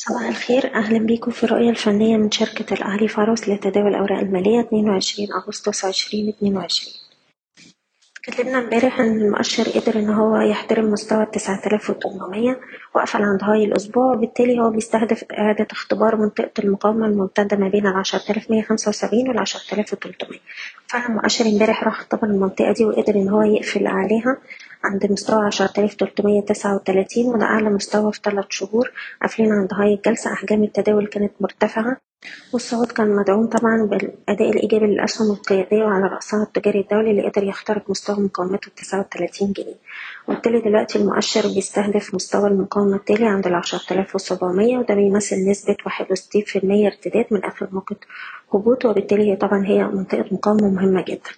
صباح الخير. أهلا بيكم في الرؤية الفنية من شركة الأهلي فاروس لتداول الأوراق المالية 22 أغسطس 2022 اتكلمنا امبارح إن المؤشر قدر إن هو يحترم مستوى آلاف وتمنمية وقفل عند هاي الأسبوع وبالتالي هو بيستهدف إعادة اختبار منطقة المقاومة الممتدة ما بين وسبعين والعشرة آلاف وتلتمية. فعلا المؤشر امبارح راح اختبر المنطقة دي وقدر إن هو يقفل عليها عند مستوى عشرة آلاف تلتمية تسعة وتلاتين وده أعلى مستوى في تلات شهور قافلين عند هاي الجلسة. أحجام التداول كانت مرتفعة. والصعود كان مدعوم طبعا بالأداء الإيجابي للأسهم القيادية وعلى رأسها التجاري الدولي اللي قدر يخترق مستوى مقاومته تسعة وتلاتين جنيه. وبالتالي دلوقتي المؤشر بيستهدف مستوى المقاومة التالي عند العشرة آلاف وسبعمية وده بيمثل نسبة واحد وستين في المية ارتداد من آخر نقطة هبوط وبالتالي هي طبعا هي منطقة مقاومة مهمة جدا.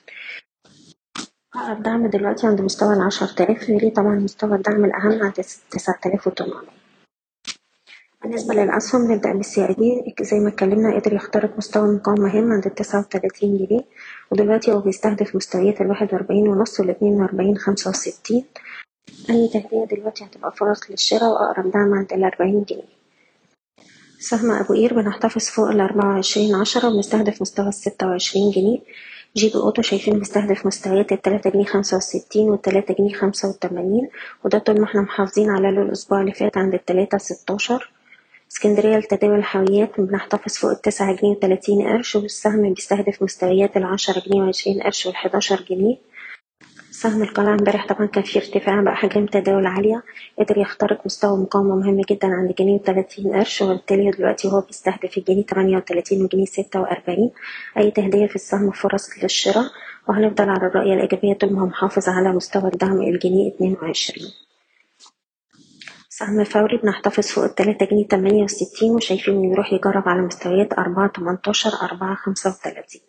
أقرب دعم دلوقتي عند مستوى العشرة آلاف يلي طبعا مستوى الدعم الأهم عند تسعة آلاف وتمنمية. بالنسبة للأسهم نبدأ بالسي اي دي زي ما اتكلمنا قدر يخترق مستوى مقاومة مهم عند التسعة وتلاتين جنيه ودلوقتي هو بيستهدف مستويات الواحد وأربعين ونص والاتنين وأربعين خمسة وستين. أي تهدية دلوقتي هتبقى فرص للشراء وأقرب دعم عند الأربعين جنيه. سهم أبو قير بنحتفظ فوق الأربعة وعشرين عشرة وبنستهدف مستوى الستة وعشرين جنيه. جيب أوتو شايفين بيستهدف مستويات التلاتة جنيه خمسة وستين والتلاتة جنيه خمسة وتمانين وده طول ما إحنا محافظين على الأسبوع اللي فات عند التلاتة ستاشر. اسكندرية لتداول الحاويات بنحتفظ فوق التسعة جنيه وتلاتين قرش والسهم بيستهدف مستويات العشرة جنيه وعشرين قرش والحداشر جنيه. سهم القلعة امبارح طبعا كان فيه ارتفاع بأحجام تداول عالية قدر يخترق مستوى مقاومة مهم جدا عند جنيه وتلاتين قرش وبالتالي دلوقتي هو بيستهدف الجنيه تمانية وتلاتين وجنيه ستة وأربعين. أي تهدية في السهم فرص للشراء وهنفضل على الرؤية الإيجابية طول ما هو محافظ على مستوى الدعم الجنيه اتنين وعشرين. سهم فوري بنحتفظ فوق التلاتة جنيه تمانية وستين وشايفين يروح يجرب على مستويات أربعة تمنتاشر أربعة خمسة وتلاتين.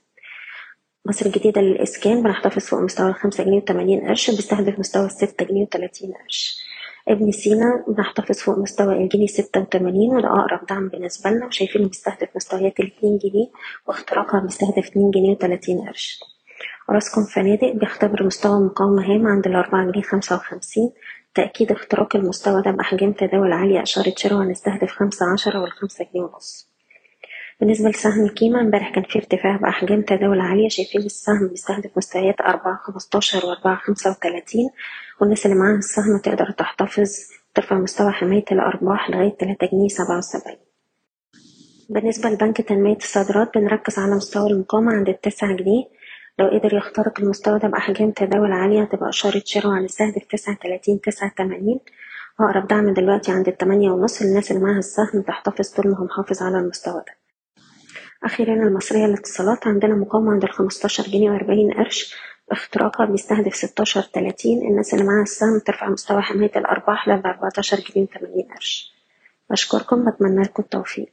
مصر الجديدة للإسكان بنحتفظ فوق مستوى الخمسة جنيه وتمانين قرش بيستهدف مستوى الستة جنيه وتلاتين قرش. ابن سينا بنحتفظ فوق مستوى الجنيه ستة وتمانين وده أقرب دعم بالنسبة لنا وشايفين بيستهدف مستويات الاتنين جنيه واختراقها بيستهدف اتنين جنيه وتلاتين قرش. راسكم فنادق بيختبر مستوى مقاومة هام عند الأربعة جنيه خمسة وخمسين. تأكيد اختراق المستوى ده بأحجام تداول عالية أشارة شراء هنستهدف خمسة عشرة والخمسة جنيه ونص. بالنسبة لسهم الكيما امبارح كان فيه ارتفاع بأحجام تداول عالية شايفين السهم بيستهدف مستويات أربعة خمستاشر وأربعة خمسة وتلاتين والناس اللي معاها السهم تقدر تحتفظ ترفع مستوى حماية الأرباح لغاية تلاتة جنيه سبعة وسبعين. بالنسبة لبنك تنمية الصادرات بنركز على مستوى المقاومة عند التسعة جنيه لو قدر يخترق المستوى ده بأحجام تداول عالية هتبقى إشارة شراء وهنستهدف تسعة تلاتين تسعة تمانين. وأقرب دعم دلوقتي عند التمانية ونص للناس اللي معاها السهم تحتفظ طول ما هو محافظ على المستوى ده. أخيرا المصرية للاتصالات عندنا مقاومة عند الخمستاشر جنيه وأربعين قرش اختراقها بيستهدف ستاشر تلاتين. الناس اللي معاها السهم ترفع مستوى حماية الأرباح لأربعتاشر جنيه وتمانين قرش. بشكركم بتمنى لكم التوفيق.